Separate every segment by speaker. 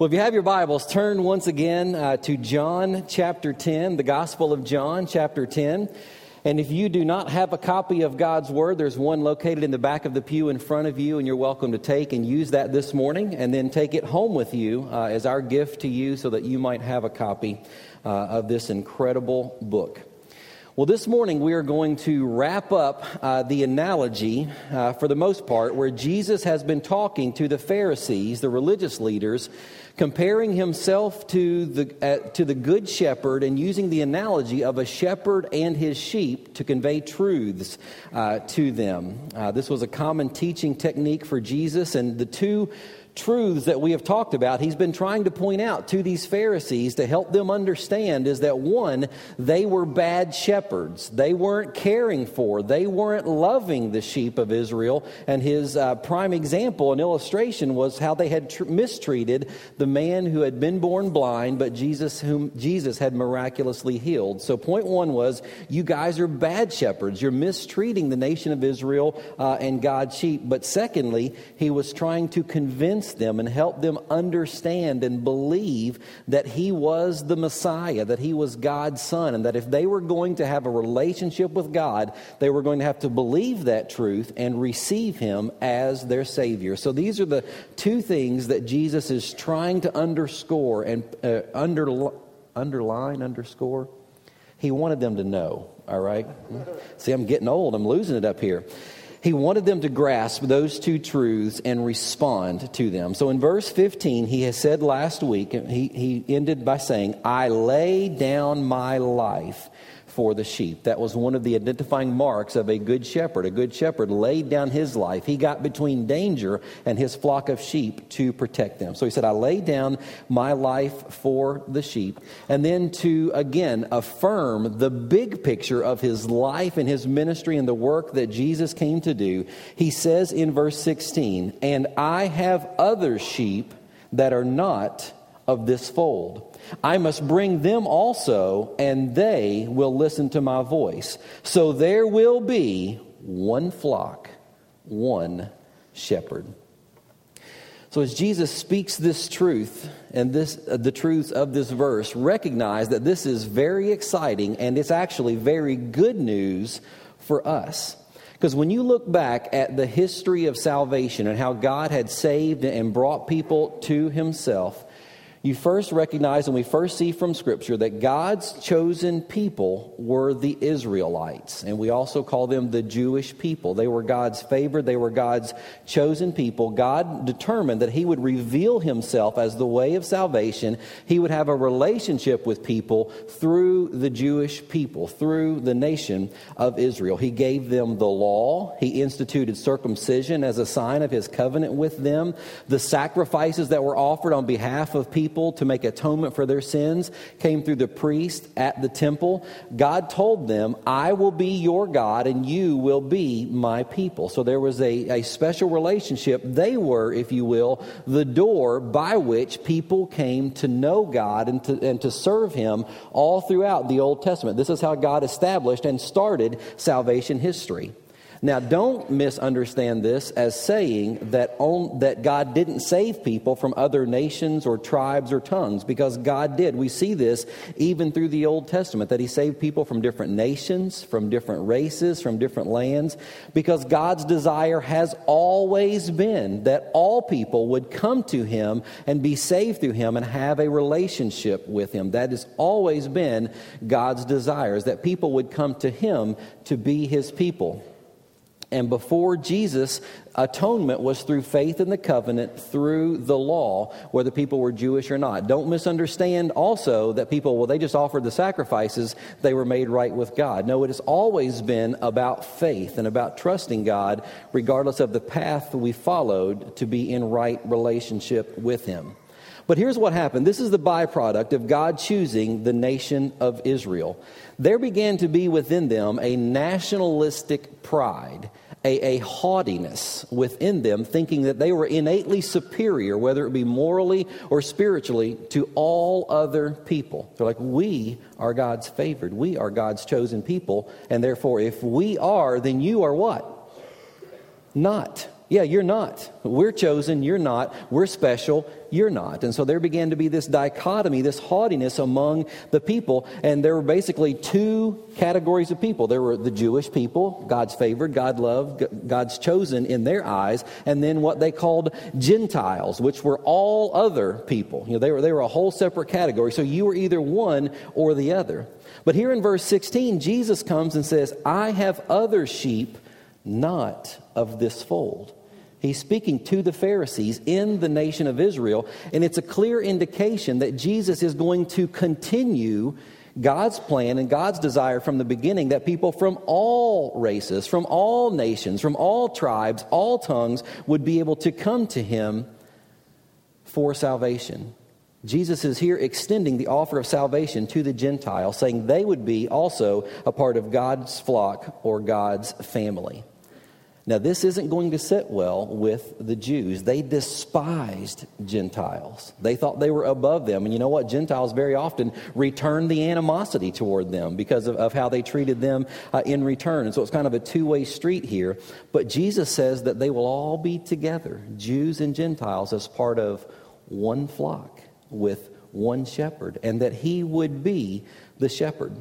Speaker 1: Well, if you have your Bibles, turn once again uh, to John chapter 10, the Gospel of John chapter 10. And if you do not have a copy of God's Word, there's one located in the back of the pew in front of you, and you're welcome to take and use that this morning, and then take it home with you uh, as our gift to you so that you might have a copy uh, of this incredible book. Well, this morning we are going to wrap up uh, the analogy, uh, for the most part, where Jesus has been talking to the Pharisees, the religious leaders, comparing himself to the, uh, to the good shepherd and using the analogy of a shepherd and his sheep to convey truths uh, to them. Uh, this was a common teaching technique for Jesus, and the two truths that we have talked about, he's been trying to point out to these Pharisees to help them understand is that one, they were bad shepherds. They weren't caring for, they weren't loving the sheep of Israel. And his uh, prime example and illustration was how they had tr- mistreated the man who had been born blind, but Jesus, whom Jesus had miraculously healed. So, point one was, you guys are bad shepherds. You're mistreating the nation of Israel uh, and God's sheep. But secondly, he was trying to convince convince them and help them understand and believe that he was the Messiah, that he was God's son, and that if they were going to have a relationship with God, they were going to have to believe that truth and receive him as their Savior. So these are the two things that Jesus is trying to underscore and uh, under, underline, underscore. He wanted them to know, all right? See, I'm getting old, I'm losing it up here. He wanted them to grasp those two truths and respond to them. So in verse 15, he has said last week, he, he ended by saying, I lay down my life for the sheep. That was one of the identifying marks of a good shepherd. A good shepherd laid down his life. He got between danger and his flock of sheep to protect them. So he said, I lay down my life for the sheep. And then to again affirm the big picture of his life and his ministry and the work that Jesus came to do, he says in verse 16, And I have other sheep that are not of this fold. I must bring them also, and they will listen to my voice. So there will be one flock, one shepherd. So as Jesus speaks this truth and this uh, the truths of this verse, recognize that this is very exciting and it's actually very good news for us. Because when you look back at the history of salvation and how God had saved and brought people to himself, you first recognize and we first see from Scripture that God's chosen people were the Israelites. And we also call them the Jewish people. They were God's favored, they were God's chosen people. God determined that He would reveal Himself as the way of salvation. He would have a relationship with people through the Jewish people, through the nation of Israel. He gave them the law, He instituted circumcision as a sign of His covenant with them. The sacrifices that were offered on behalf of people people to make atonement for their sins came through the priest at the temple. God told them, I will be your God and you will be my people. So there was a, a special relationship. They were, if you will, the door by which people came to know God and to, and to serve Him all throughout the Old Testament. This is how God established and started salvation history. Now, don't misunderstand this as saying that, on, that God didn't save people from other nations or tribes or tongues, because God did. We see this even through the Old Testament, that He saved people from different nations, from different races, from different lands, because God's desire has always been that all people would come to Him and be saved through Him and have a relationship with Him. That has always been God's desire, is that people would come to Him to be His people. And before Jesus, atonement was through faith in the covenant, through the law, whether people were Jewish or not. Don't misunderstand also that people, well, they just offered the sacrifices, they were made right with God. No, it has always been about faith and about trusting God, regardless of the path we followed to be in right relationship with Him. But here's what happened this is the byproduct of God choosing the nation of Israel. There began to be within them a nationalistic pride a, a, haughtiness within them, thinking that they were innately superior, whether it be morally or spiritually, to all other people. They're like, we are God's favored. We are God's chosen people. And therefore, if we are, then you are what? Not. Yeah, you're not. We're chosen, you're not. We're special, you're not. And so there began to be this dichotomy, this haughtiness among the people. And there were basically two categories of people there were the Jewish people, God's favored, God loved, God's chosen in their eyes, and then what they called Gentiles, which were all other people. You know, they were, they were a whole separate category. So you were either one or the other. But here in verse 16, Jesus comes and says, I have other sheep not of this fold. He's speaking to the Pharisees in the nation of Israel, and it's a clear indication that Jesus is going to continue God's plan and God's desire from the beginning that people from all races, from all nations, from all tribes, all tongues would be able to come to Him for salvation. Jesus is here extending the offer of salvation to the Gentiles, saying they would be also a part of God's flock or God's family. Now, this isn't going to sit well with the Jews. They despised Gentiles. They thought they were above them. And you know what? Gentiles very often returned the animosity toward them because of, of how they treated them uh, in return. And so it's kind of a two way street here. But Jesus says that they will all be together, Jews and Gentiles, as part of one flock with one shepherd, and that he would be the shepherd.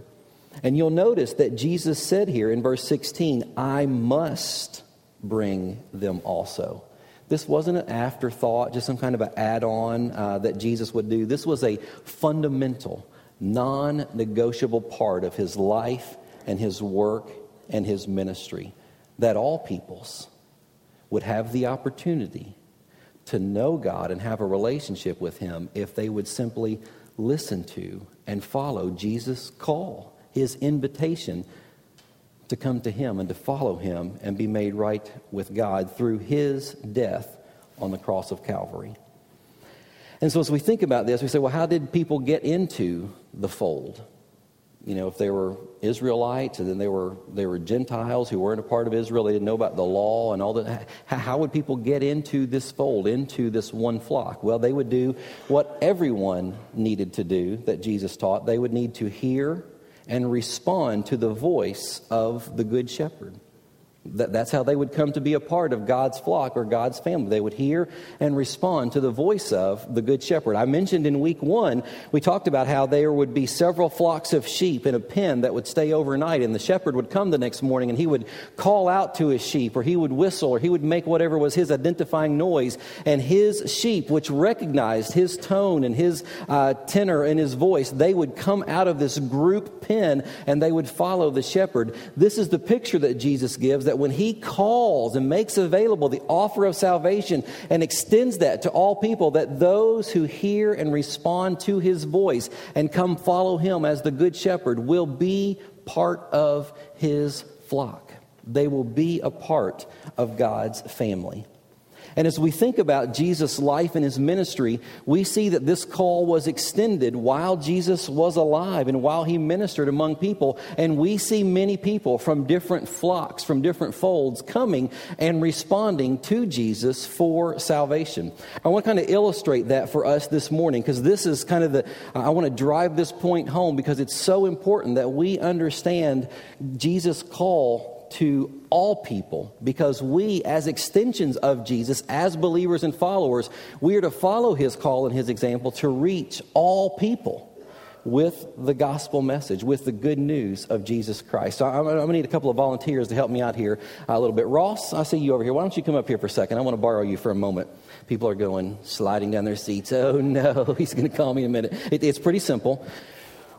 Speaker 1: And you'll notice that Jesus said here in verse 16, I must bring them also. This wasn't an afterthought, just some kind of an add on uh, that Jesus would do. This was a fundamental, non negotiable part of his life and his work and his ministry that all peoples would have the opportunity to know God and have a relationship with Him if they would simply listen to and follow Jesus' call, His invitation to come to Him and to follow Him and be made right with God through His death on the cross of Calvary. And so, as we think about this, we say, well, how did people get into the fold? You know, if they were Israelites and then they were, they were Gentiles who weren't a part of Israel, they didn't know about the law and all that. How would people get into this fold, into this one flock? Well, they would do what everyone needed to do that Jesus taught. They would need to hear and respond to the voice of the Good Shepherd. That, that's how they would come to be a part of God's flock or God's family. They would hear and respond to the voice of the Good Shepherd. I mentioned in week one, we talked about how there would be several flocks of sheep in a pen that would stay overnight, and the shepherd would come the next morning and he would call out to his sheep, or he would whistle, or he would make whatever was his identifying noise. And his sheep, which recognized his tone and his uh, tenor and his voice, they would come out of this group pen and they would follow the shepherd. This is the picture that Jesus gives that when he calls and makes available the offer of salvation and extends that to all people, that those who hear and respond to his voice and come follow him as the good shepherd will be part of his flock. They will be a part of God's family. And as we think about Jesus' life and his ministry, we see that this call was extended while Jesus was alive and while he ministered among people. And we see many people from different flocks, from different folds, coming and responding to Jesus for salvation. I want to kind of illustrate that for us this morning because this is kind of the, I want to drive this point home because it's so important that we understand Jesus' call to all people because we, as extensions of Jesus, as believers and followers, we are to follow his call and his example to reach all people with the gospel message, with the good news of Jesus Christ. So I'm, I'm going to need a couple of volunteers to help me out here a little bit. Ross, I see you over here. Why don't you come up here for a second? I want to borrow you for a moment. People are going, sliding down their seats. Oh no, he's going to call me in a minute. It, it's pretty simple.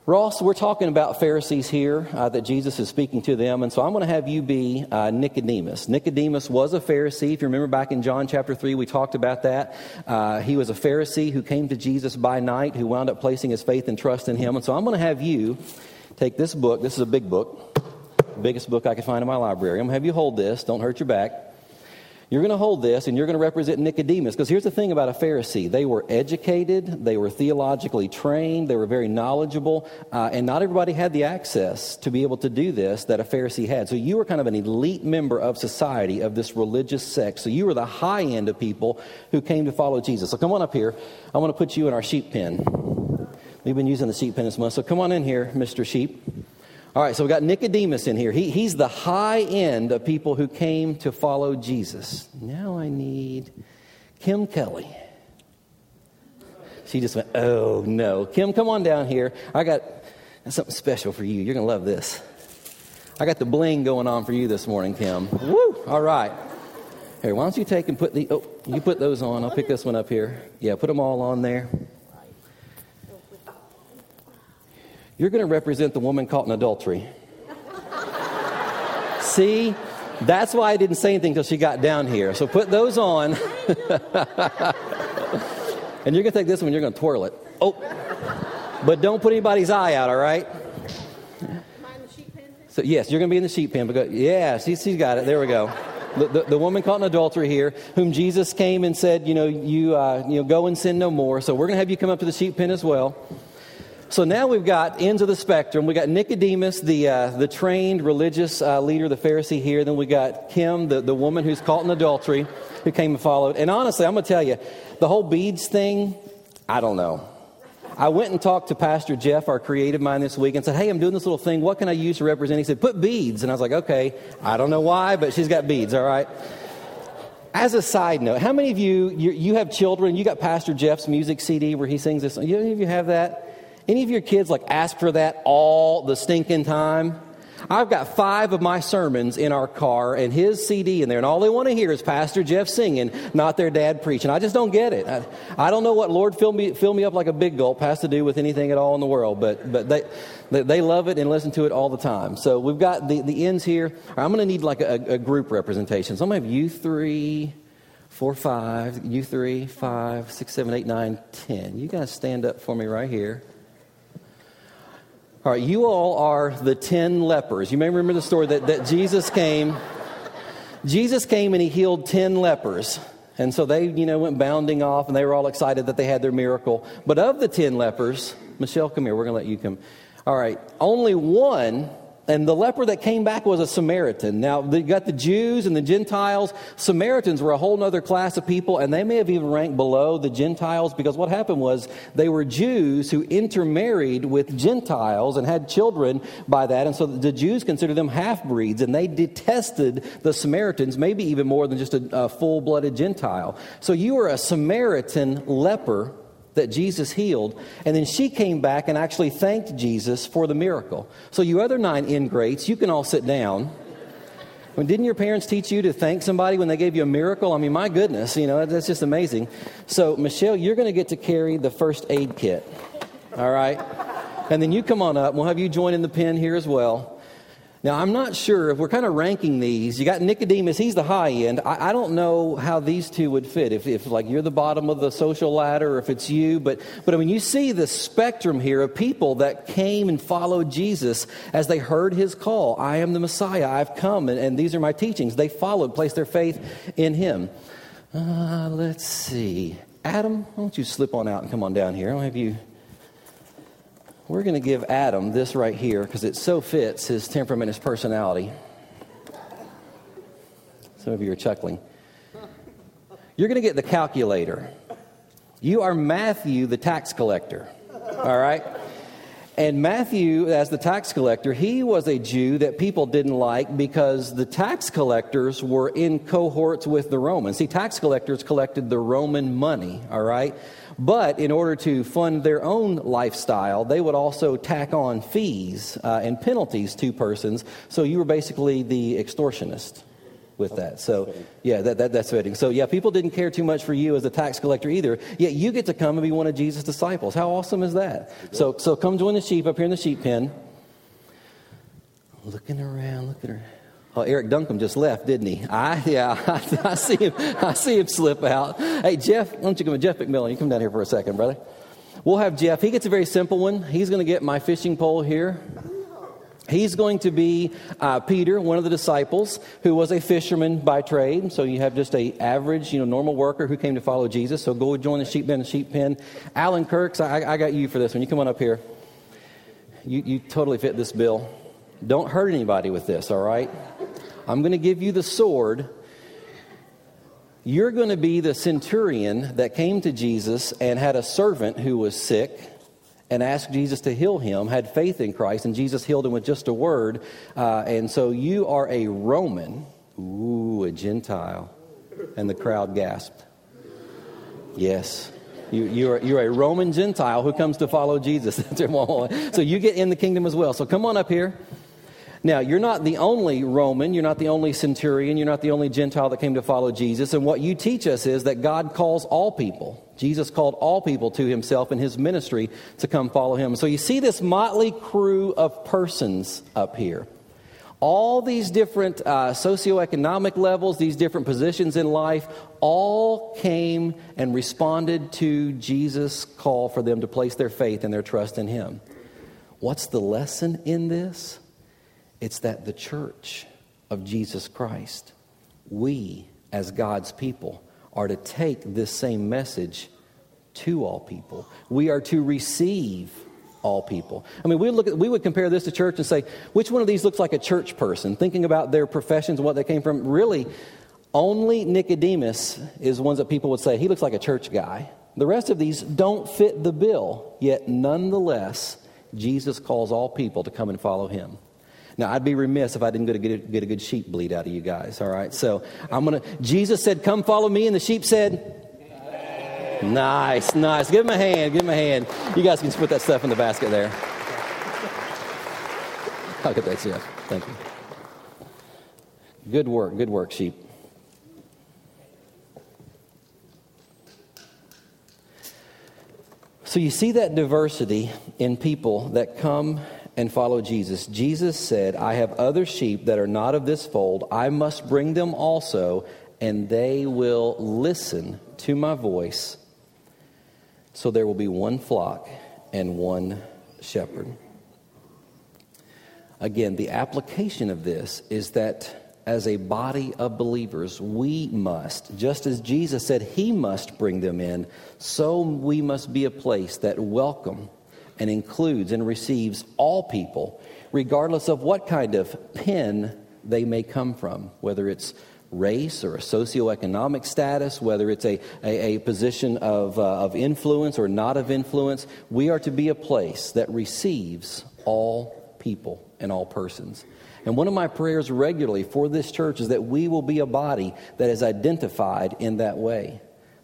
Speaker 1: Ross, we're talking about Pharisees here, uh, that Jesus is speaking to them, and so I'm going to have you be uh, Nicodemus. Nicodemus was a Pharisee. If you remember back in John chapter 3, we talked about that. Uh, he was a Pharisee who came to Jesus by night, who wound up placing his faith and trust in him. And so I'm going to have you take this book. This is a big book, biggest book I could find in my library. I'm going to have you hold this. Don't hurt your back. You're going to hold this and you're going to represent Nicodemus. Because here's the thing about a Pharisee they were educated, they were theologically trained, they were very knowledgeable, uh, and not everybody had the access to be able to do this that a Pharisee had. So you were kind of an elite member of society, of this religious sect. So you were the high end of people who came to follow Jesus. So come on up here. I want to put you in our sheep pen. We've been using the sheep pen this month. So come on in here, Mr. Sheep. All right, so we got Nicodemus in here. He, he's the high end of people who came to follow Jesus. Now, I need? Kim Kelly. She just went, oh no. Kim, come on down here. I got something special for you. You're going to love this. I got the bling going on for you this morning, Kim. Woo! All right. Here, why don't you take and put the, oh, you put those on. I'll pick this one up here. Yeah, put them all on there. You're going to represent the woman caught in adultery. See? That's why I didn't say anything until she got down here. So put those on. and you're going to take this one, you're going to twirl it. Oh. But don't put anybody's eye out, all right? So, yes, you're going to be in the sheep pen. Because, yeah, she, she's got it. There we go. The, the, the, woman caught in adultery here, whom Jesus came and said, you know, you, uh, you know, go and sin no more. So we're going to have you come up to the sheep pen as well. So now we've got ends of the spectrum. We got Nicodemus, the, uh, the trained religious uh, leader, the Pharisee here. Then we got Kim, the, the woman who's caught in adultery, who came and followed. And honestly, I'm going to tell you, the whole beads thing, I don't know. I went and talked to Pastor Jeff, our creative mind, this week and said, Hey, I'm doing this little thing. What can I use to represent? He said, Put beads. And I was like, Okay, I don't know why, but she's got beads, all right? As a side note, how many of you, you, you have children? You got Pastor Jeff's music CD where he sings this. You, any of you have that? Any of your kids like ask for that all the stinking time? I've got five of my sermons in our car and his CD in there, and all they want to hear is Pastor Jeff singing, not their dad preaching. I just don't get it. I, I don't know what Lord fill me, fill me up like a big gulp has to do with anything at all in the world, but, but they, they, they love it and listen to it all the time. So we've got the, the ends here. I'm going to need like a, a group representation. So I'm going to have you three, four, five, you three, five, six, seven, eight, nine, ten. You guys stand up for me right here. All right, you all are the 10 lepers. You may remember the story that, that Jesus came. Jesus came and he healed 10 lepers. And so they, you know, went bounding off and they were all excited that they had their miracle. But of the 10 lepers, Michelle, come here. We're going to let you come. All right, only one and the leper that came back was a Samaritan. Now, you got the Jews and the Gentiles. Samaritans were a whole other class of people, and they may have even ranked below the Gentiles because what happened was they were Jews who intermarried with Gentiles and had children by that. And so the Jews considered them half breeds, and they detested the Samaritans, maybe even more than just a, a full blooded Gentile. So you were a Samaritan leper that Jesus healed. And then she came back and actually thanked Jesus for the miracle. So, you other nine ingrates, you can all sit down. Didn't your parents teach you to thank somebody when they gave you a miracle? I mean, my goodness, you know, that's just amazing. So, Michelle, you're going to get to carry the first aid kit. All right? And then you come on up. We'll have you join in the pen here as well. Now, I'm not sure if we're kind of ranking these. You got Nicodemus, he's the high end. I, I, don't know how these two would fit. If, if, like, you're the bottom of the social ladder or if it's you. But, but I mean, you see the spectrum here of people that came and followed Jesus as they heard his call I am the Messiah. I've come, and, and these are my teachings. They followed, placed their faith in him. Uh, let's see. Adam, why don't you slip on out and come on down here? I'll have you we're going to give Adam this right here because it so fits his temperament, his personality. Some of you are chuckling. You're going to get the calculator. You are Matthew, the tax collector. All right? And Matthew, as the tax collector, he was a Jew that people didn't like because the tax collectors were in cohorts with the Romans. See, tax collectors collected the Roman money, all right? But in order to fund their own lifestyle, they would also tack on fees uh, and penalties to persons. So you were basically the extortionist with that. So, yeah, that, that, that's fitting. So, yeah, people didn't care too much for you as a tax collector either. Yet you get to come and be one of Jesus' disciples. How awesome is that? So, so come join the sheep up here in the sheep pen. Looking around, looking around. Oh, Eric Duncan just left, didn't he? I yeah, I, I, see him. I see him slip out. Hey, Jeff, why don't you come? Jeff McMillan, you come down here for a second, brother. We'll have Jeff. He gets a very simple one. He's going to get my fishing pole here. He's going to be uh, Peter, one of the disciples, who was a fisherman by trade. So you have just a average, you know, normal worker who came to follow Jesus. So go join the sheep pen. The sheep pen. Alan Kirks, I, I got you for this one. You come on up here. You, you totally fit this bill. Don't hurt anybody with this, all right? I'm going to give you the sword. You're going to be the centurion that came to Jesus and had a servant who was sick and asked Jesus to heal him, had faith in Christ, and Jesus healed him with just a word. Uh, and so you are a Roman, ooh, a Gentile. And the crowd gasped. Yes. You, you're, you're a Roman Gentile who comes to follow Jesus. so you get in the kingdom as well. So come on up here. Now, you're not the only Roman, you're not the only centurion, you're not the only Gentile that came to follow Jesus. And what you teach us is that God calls all people. Jesus called all people to himself in his ministry to come follow him. So you see this motley crew of persons up here. All these different uh, socioeconomic levels, these different positions in life, all came and responded to Jesus' call for them to place their faith and their trust in him. What's the lesson in this? It's that the church of Jesus Christ, we as God's people, are to take this same message to all people. We are to receive all people. I mean, we, look at, we would compare this to church and say, which one of these looks like a church person? Thinking about their professions and what they came from. Really, only Nicodemus is ones that people would say, he looks like a church guy. The rest of these don't fit the bill, yet nonetheless, Jesus calls all people to come and follow him. Now, I'd be remiss if I didn't get a, get a good sheep bleed out of you guys, all right? So I'm going to, Jesus said, Come follow me, and the sheep said, Nice, nice. Give him a hand, give him a hand. You guys can just put that stuff in the basket there. Look at that, Jeff. Thank you. Good work, good work, sheep. So you see that diversity in people that come and follow Jesus. Jesus said, I have other sheep that are not of this fold. I must bring them also, and they will listen to my voice. So there will be one flock and one shepherd. Again, the application of this is that as a body of believers, we must, just as Jesus said he must bring them in, so we must be a place that welcome and includes and receives all people, regardless of what kind of pen they may come from, whether it's race or a socioeconomic status, whether it's a, a, a position of, uh, of influence or not of influence. We are to be a place that receives all people and all persons. And one of my prayers regularly for this church is that we will be a body that is identified in that way.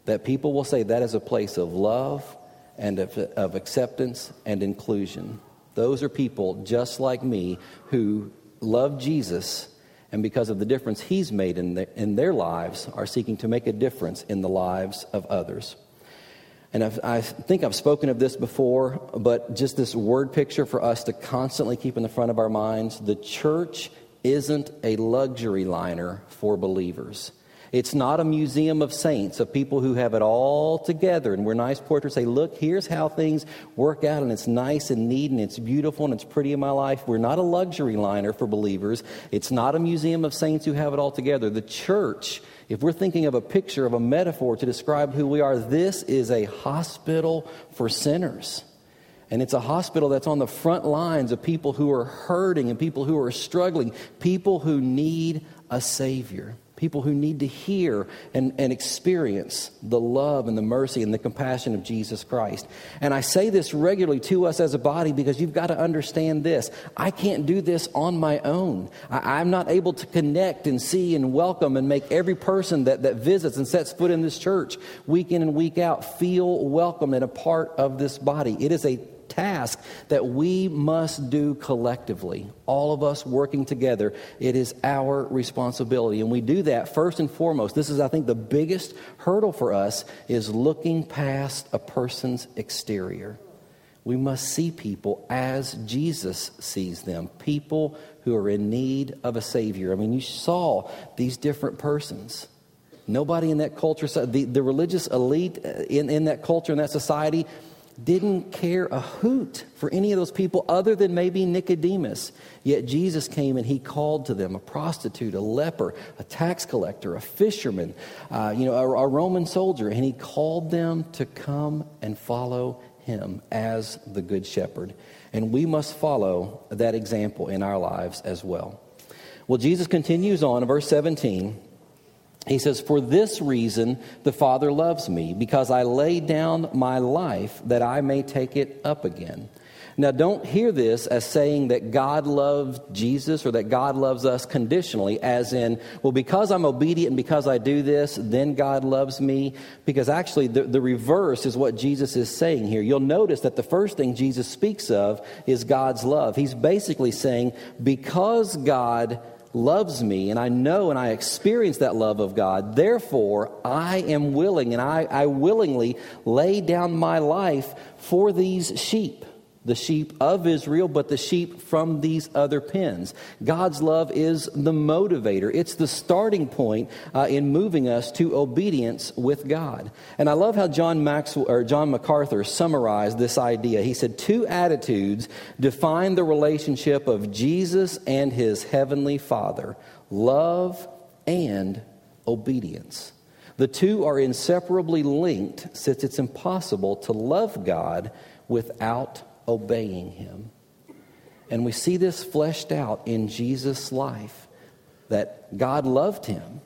Speaker 1: That people will say that is a place of love, and of, of acceptance and inclusion. Those are people just like me who love Jesus and because of the difference he's made in, the, in their lives are seeking to make a difference in the lives of others. And I've, i think I've spoken of this before, but just this word picture for us to constantly keep in the front of our minds the church isn't a luxury liner for believers. It's not a museum of saints, of people who have it all together. And we're nice portraits say, look, here's how things work out, and it's nice and neat, and it's beautiful, and it's pretty in my life. We're not a luxury liner for believers. It's not a museum of saints who have it all together. The church, if we're thinking of a picture, of a metaphor to describe who we are, this is a hospital for sinners. And it's a hospital that's on the front lines of people who are hurting and people who are struggling, people who need a Savior people who need to hear and, and experience the love and the mercy and the compassion of Jesus Christ. And I say this regularly to us as a body because you've got to understand this. I can't do this on my own. I, I'm not able to connect and see and welcome and make every person that, that visits and sets foot in this church week in and week out feel welcome and a part of this body. It is a task that we must do collectively, all of us working together. It is our responsibility. And we do that first and foremost. This is, I think, the biggest hurdle for us is looking past a person's exterior. We must see people as Jesus sees them, people who are in need of a Savior. I mean, you saw these different persons. Nobody in that culture, the, the religious elite uh, in, in that culture, in that society, didn't care a hoot for any of those people other than maybe Nicodemus. Yet Jesus came and he called to them a prostitute, a leper, a tax collector, a fisherman, uh, you know, a, a Roman soldier, and he called them to come and follow him as the good shepherd. And we must follow that example in our lives as well. Well, Jesus continues on verse 17. He says, For this reason the Father loves me, because I lay down my life that I may take it up again. Now, don't hear this as saying that God loves Jesus or that God loves us conditionally, as in, well, because I'm obedient and because I do this, then God loves me. Because actually, the, the reverse is what Jesus is saying here. You'll notice that the first thing Jesus speaks of is God's love. He's basically saying, because God loves me and I know and I experience that love of God, therefore I am willing and I, I willingly lay down my life for these sheep the sheep of Israel, but the sheep from these other pens. God's love is the motivator, it's the starting point uh, in moving us to obedience with God. And I love how John, Maxwell, or John MacArthur summarized this idea. He said, Two attitudes define the relationship of Jesus and his heavenly Father love and obedience. The two are inseparably linked since it's impossible to love God without obeying him. And we see this fleshed out in Jesus' life that God loved him,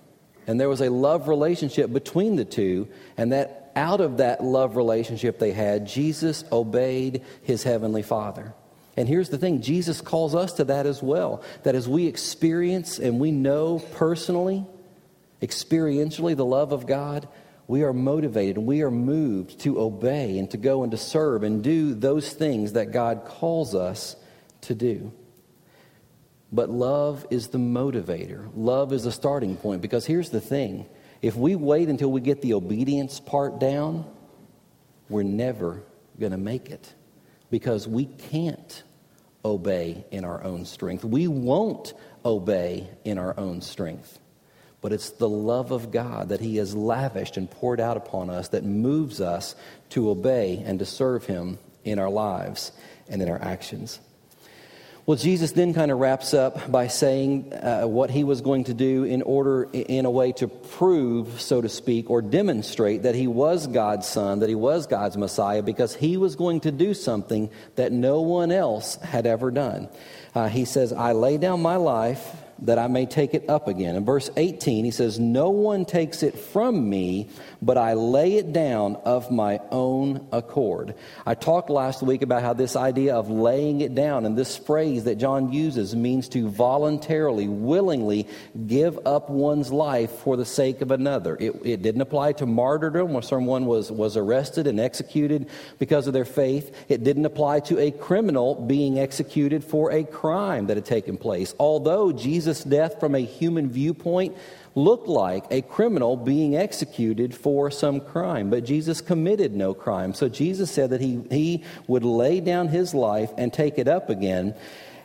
Speaker 1: and there was a love relationship between the two, and that out of that love relationship they had, Jesus obeyed his heavenly Father. And here's the thing Jesus calls us to that as well. That as we experience and we know personally, experientially, the love of God, we are motivated and we are moved to obey and to go and to serve and do those things that God calls us to do. But love is the motivator. Love is the starting point because here's the thing if we wait until we get the obedience part down, we're never going to make it because we can't obey in our own strength. We won't obey in our own strength but it's the love of God that He has lavished and poured out upon us that moves us to obey and to serve Him in our lives and in our actions. Well, Jesus then kind of wraps up by saying uh, what he was going to do in order, in a way, to prove, so to speak, or demonstrate that he was God's son, that he was God's Messiah, because he was going to do something that no one else had ever done. Uh, he says, I lay down my life that I may take it up again. In verse 18, he says, No one takes it from me, but I lay it down of my own accord. I talked last week about how this idea of laying it down and this phrase that John uses means to voluntarily, willingly give up one's life for the sake of another. It, it didn't apply to martyrdom where someone was, was arrested and executed because of their faith. It didn't apply to a criminal being executed for a crime that had taken place. Although Jesus Jesus' death from a human viewpoint looked like a criminal being executed for some crime, but Jesus committed no crime. So Jesus said that he, he would lay down his life and take it up again.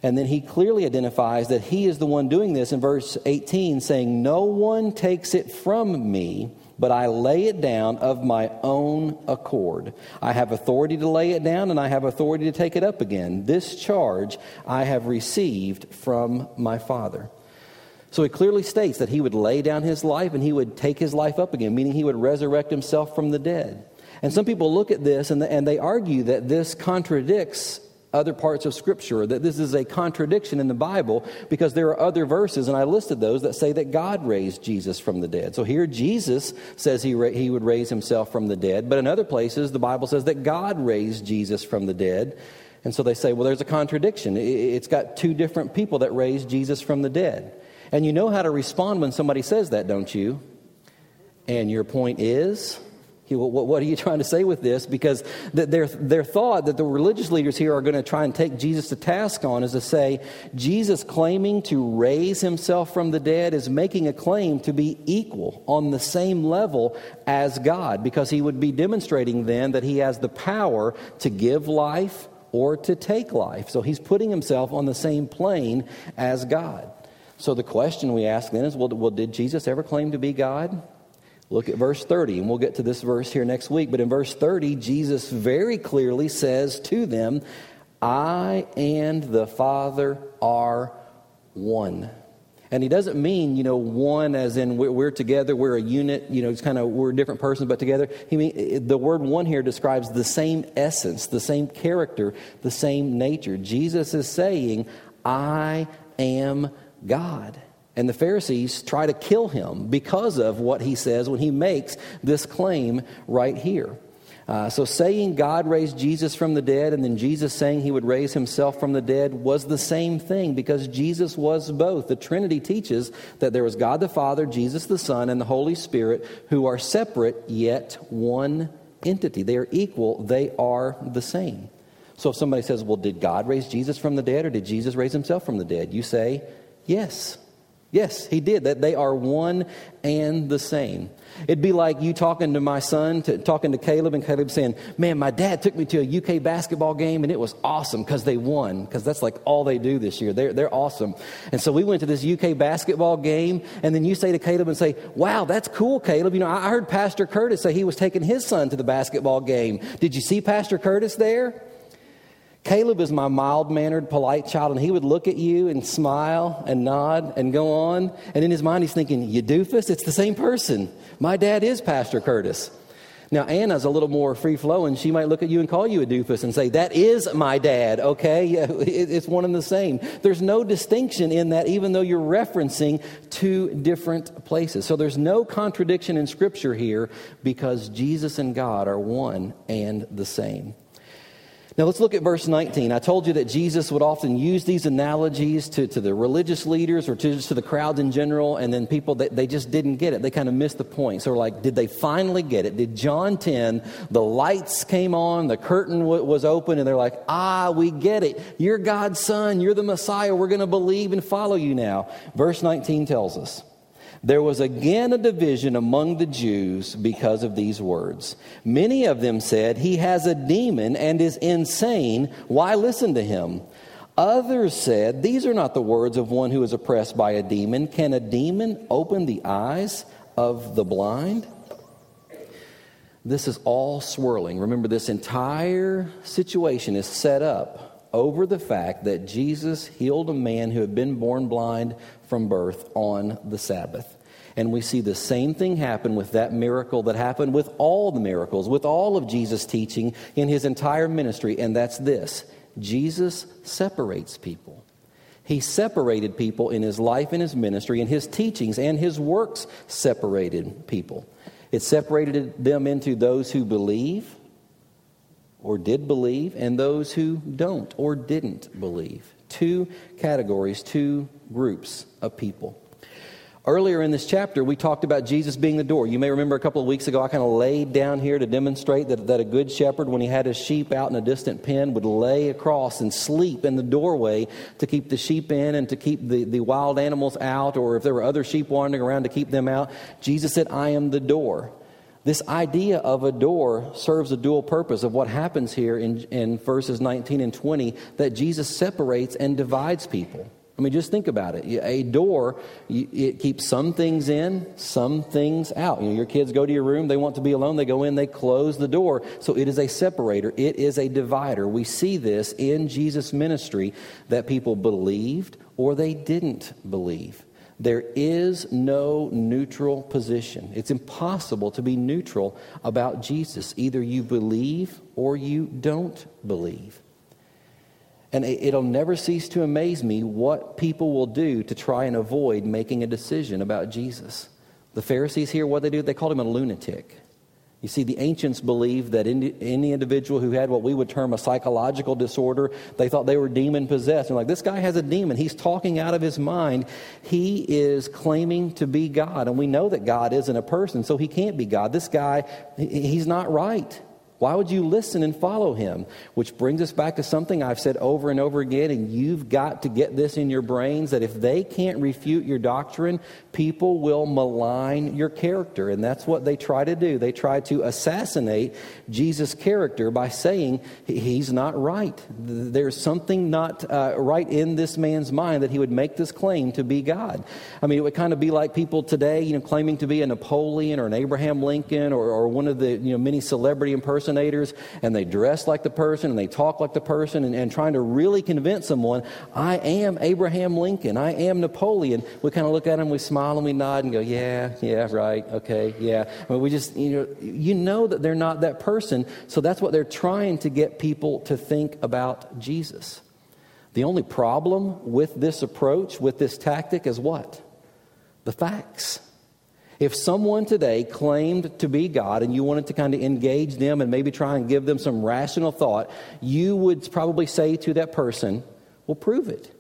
Speaker 1: And then he clearly identifies that he is the one doing this in verse 18, saying, No one takes it from me, but I lay it down of my own accord. I have authority to lay it down, and I have authority to take it up again. This charge I have received from my Father. So he clearly states that he would lay down his life and he would take his life up again, meaning he would resurrect himself from the dead. And some people look at this and, and they argue that this contradicts other parts of Scripture, that this is a contradiction in the Bible because there are other verses, and I listed those, that say that God raised Jesus from the dead. So here Jesus says he, ra- he would raise himself from the dead, but in other places the Bible says that God raised Jesus from the dead. And so they say, well, there's a contradiction. It's got two different people that raised Jesus from the dead. And you know how to respond when somebody says that, don't you? And your point is? What are you trying to say with this? Because their, their thought that the religious leaders here are going to try and take Jesus to task on is to say Jesus claiming to raise himself from the dead is making a claim to be equal on the same level as God, because he would be demonstrating then that he has the power to give life or to take life. So he's putting himself on the same plane as God. So the question we ask then is well, well, did Jesus ever claim to be God? Look at verse 30, and we'll get to this verse here next week. But in verse 30, Jesus very clearly says to them, I and the Father are one. And he doesn't mean, you know, one as in we're, we're together, we're a unit, you know, it's kind of we're different persons, but together. He mean the word one here describes the same essence, the same character, the same nature. Jesus is saying, I am God. And the Pharisees try to kill him because of what he says when he makes this claim right here. Uh, so, saying God raised Jesus from the dead and then Jesus saying he would raise himself from the dead was the same thing because Jesus was both. The Trinity teaches that there was God the Father, Jesus the Son, and the Holy Spirit who are separate yet one entity. They are equal, they are the same. So, if somebody says, Well, did God raise Jesus from the dead or did Jesus raise himself from the dead? You say, Yes. Yes, he did. That they are one and the same. It'd be like you talking to my son, to, talking to Caleb, and Caleb saying, Man, my dad took me to a UK basketball game and it was awesome because they won, because that's like all they do this year. They're, they're awesome. And so we went to this UK basketball game, and then you say to Caleb and say, Wow, that's cool, Caleb. You know, I heard Pastor Curtis say he was taking his son to the basketball game. Did you see Pastor Curtis there? Caleb is my mild mannered, polite child, and he would look at you and smile and nod and go on. And in his mind, he's thinking, You doofus, it's the same person. My dad is Pastor Curtis. Now, Anna's a little more free flowing. She might look at you and call you a doofus and say, That is my dad, okay? It's one and the same. There's no distinction in that, even though you're referencing two different places. So there's no contradiction in Scripture here because Jesus and God are one and the same. Now let's look at verse 19. I told you that Jesus would often use these analogies to, to the religious leaders or to, to the crowds in general, and then people that they just didn't get it. They kind of missed the point. So, we're like, did they finally get it? Did John 10, the lights came on, the curtain w- was open, and they're like, ah, we get it. You're God's son. You're the Messiah. We're going to believe and follow you now. Verse 19 tells us. There was again a division among the Jews because of these words. Many of them said, He has a demon and is insane. Why listen to him? Others said, These are not the words of one who is oppressed by a demon. Can a demon open the eyes of the blind? This is all swirling. Remember, this entire situation is set up over the fact that Jesus healed a man who had been born blind from birth on the Sabbath. And we see the same thing happen with that miracle that happened with all the miracles, with all of Jesus' teaching in his entire ministry, and that's this Jesus separates people. He separated people in his life and his ministry, and his teachings and his works separated people. It separated them into those who believe or did believe, and those who don't or didn't believe. Two categories, two groups of people. Earlier in this chapter, we talked about Jesus being the door. You may remember a couple of weeks ago, I kind of laid down here to demonstrate that, that a good shepherd, when he had his sheep out in a distant pen, would lay across and sleep in the doorway to keep the sheep in and to keep the, the wild animals out, or if there were other sheep wandering around, to keep them out. Jesus said, I am the door. This idea of a door serves a dual purpose of what happens here in, in verses 19 and 20 that Jesus separates and divides people. I mean, just think about it. A door, it keeps some things in, some things out. You know, your kids go to your room, they want to be alone, they go in, they close the door. So it is a separator, it is a divider. We see this in Jesus' ministry that people believed or they didn't believe. There is no neutral position. It's impossible to be neutral about Jesus. Either you believe or you don't believe. And it'll never cease to amaze me what people will do to try and avoid making a decision about Jesus. The Pharisees here, what they do, they called him a lunatic. You see, the ancients believed that any individual who had what we would term a psychological disorder, they thought they were demon possessed. And like, this guy has a demon. He's talking out of his mind. He is claiming to be God. And we know that God isn't a person, so he can't be God. This guy, he's not right. Why would you listen and follow him? Which brings us back to something I've said over and over again, and you've got to get this in your brains that if they can't refute your doctrine, people will malign your character. And that's what they try to do. They try to assassinate Jesus' character by saying he's not right. There's something not uh, right in this man's mind that he would make this claim to be God. I mean, it would kind of be like people today, you know, claiming to be a Napoleon or an Abraham Lincoln or, or one of the, you know, many celebrity impersonators impersonators and they dress like the person and they talk like the person and, and trying to really convince someone, I am Abraham Lincoln, I am Napoleon. We kind of look at them, we smile and we nod and go, yeah, yeah, right, okay, yeah. Mean, we just, you know, you know that they're not that person. So that's what they're trying to get people to think about Jesus. The only problem with this approach, with this tactic, is what? The facts. If someone today claimed to be God and you wanted to kind of engage them and maybe try and give them some rational thought, you would probably say to that person, Well, prove it.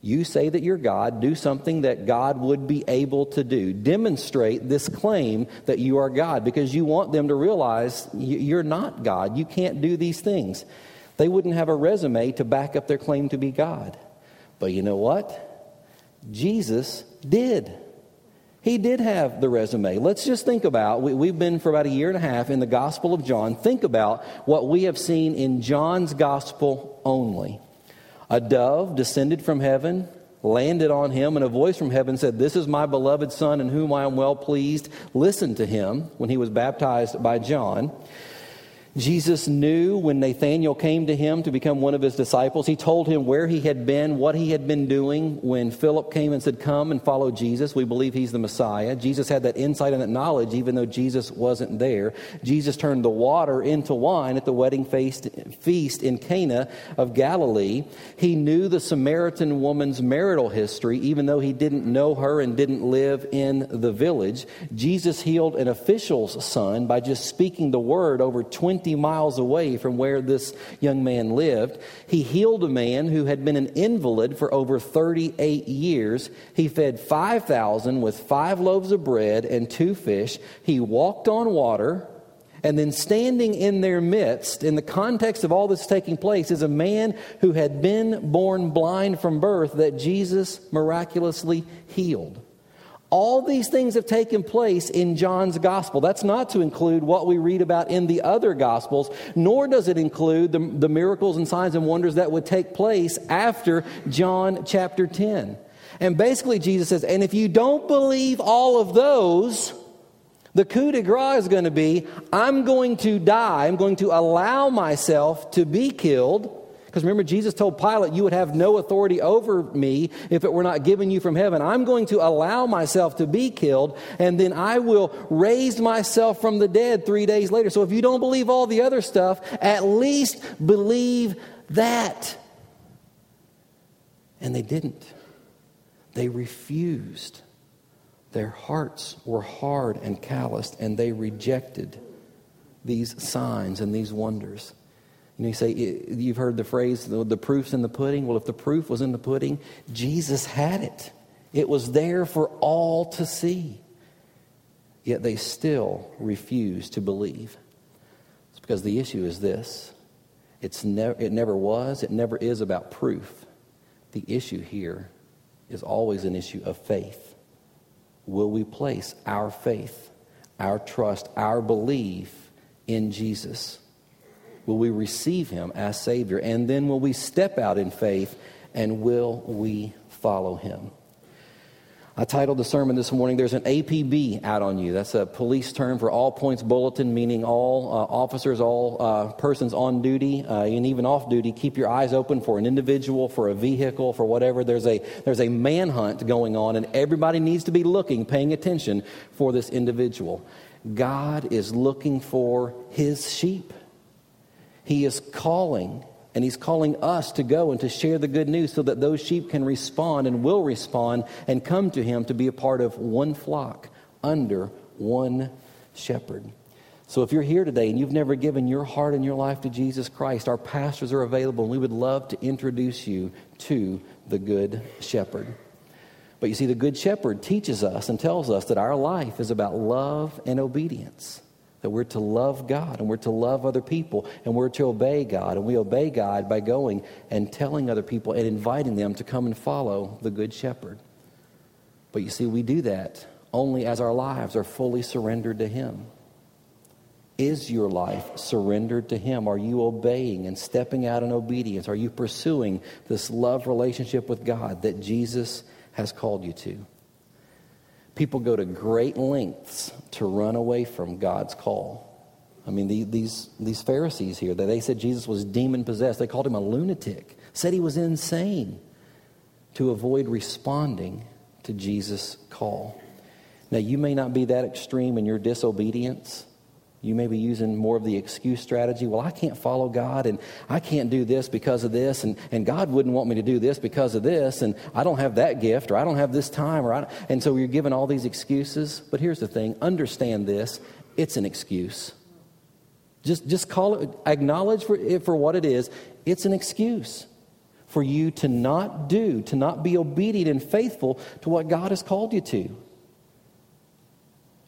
Speaker 1: You say that you're God, do something that God would be able to do. Demonstrate this claim that you are God because you want them to realize you're not God. You can't do these things. They wouldn't have a resume to back up their claim to be God. But you know what? Jesus did. He did have the resume. Let's just think about, we, have been for about a year and a half in the Gospel of John. Think about what we have seen in John's Gospel only. A dove descended from heaven, landed on him, and a voice from heaven said, This is my beloved Son in whom I am well pleased. Listen to him when he was baptized by John. Jesus knew when Nathanael came to him to become one of his disciples. He told him where he had been, what he had been doing when Philip came and said, Come and follow Jesus. We believe he's the Messiah. Jesus had that insight and that knowledge, even though Jesus wasn't there. Jesus turned the water into wine at the wedding feast in Cana of Galilee. He knew the Samaritan woman's marital history, even though he didn't know her and didn't live in the village. Jesus healed an official's son by just speaking the word over 20 50 miles away from where this young man lived. He healed a man who had been an invalid for over 38 years. He fed 5,000 with five loaves of bread and two fish. He walked on water. And then standing in their midst, in the context of all this taking place, is a man who had been born blind from birth that Jesus miraculously healed. All these things have taken place in John's gospel. That's not to include what we read about in the other gospels, nor does it include the, the, miracles and signs and wonders that would take place after John chapter 10. And basically, Jesus says, and if you don't believe all of those, the coup de grace is going to be I'm going to die, I'm going to allow myself to be killed because remember, Jesus told Pilate, You would have no authority over me if it were not given you from heaven. I'm going to allow myself to be killed, and then I will raise myself from the dead three days later. So if you don't believe all the other stuff, at least believe that. And they didn't. They refused. Their hearts were hard and calloused, and they rejected these signs and these wonders. You know, you say, you've heard the phrase, the proof's in the pudding. Well, if the proof was in the pudding, Jesus had it. It was there for all to see. Yet they still refuse to believe. It's because the issue is this it's never, it never was, it never is about proof. The issue here is always an issue of faith. Will we place our faith, our trust, our belief in Jesus? Will we receive him as Savior? And then will we step out in faith and will we follow him? I titled the sermon this morning, There's an APB out on you. That's a police term for all points bulletin, meaning all uh, officers, all uh, persons on duty, uh, and even off duty. Keep your eyes open for an individual, for a vehicle, for whatever. There's a, there's a manhunt going on, and everybody needs to be looking, paying attention for this individual. God is looking for his sheep. He is calling, and He's calling us to go and to share the good news so that those sheep can respond and will respond and come to Him to be a part of one flock under one shepherd. So if you're here today and you've never given your heart and your life to Jesus Christ, our pastors are available and we would love to introduce you to the Good Shepherd. But you see, the Good Shepherd teaches us and tells us that our life is about love and obedience. That we're to love God and we're to love other people and we're to obey God. And we obey God by going and telling other people and inviting them to come and follow the Good Shepherd. But you see, we do that only as our lives are fully surrendered to Him. Is your life surrendered to Him? Are you obeying and stepping out in obedience? Are you pursuing this love relationship with God that Jesus has called you to? People go to great lengths to run away from God's call. I mean, the, these, these Pharisees here, they said Jesus was demon possessed. They called him a lunatic, said he was insane to avoid responding to Jesus' call. Now, you may not be that extreme in your disobedience. You may be using more of the excuse strategy. Well, I can't follow God, and I can't do this because of this, and, and God wouldn't want me to do this because of this, and I don't have that gift, or I don't have this time, or I and so you're giving all these excuses. But here's the thing understand this it's an excuse. Just, just call it, acknowledge for it for what it is. It's an excuse for you to not do, to not be obedient and faithful to what God has called you to.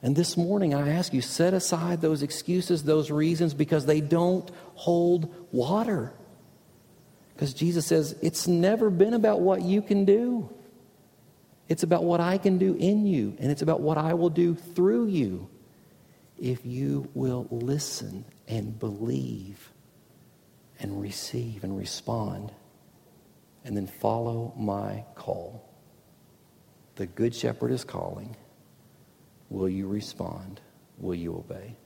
Speaker 1: And this morning, I ask you, set aside those excuses, those reasons, because they don't hold water. Because Jesus says, it's never been about what you can do. It's about what I can do in you, and it's about what I will do through you if you will listen and believe and receive and respond and then follow my call. The Good Shepherd is calling. Will you respond? Will you obey?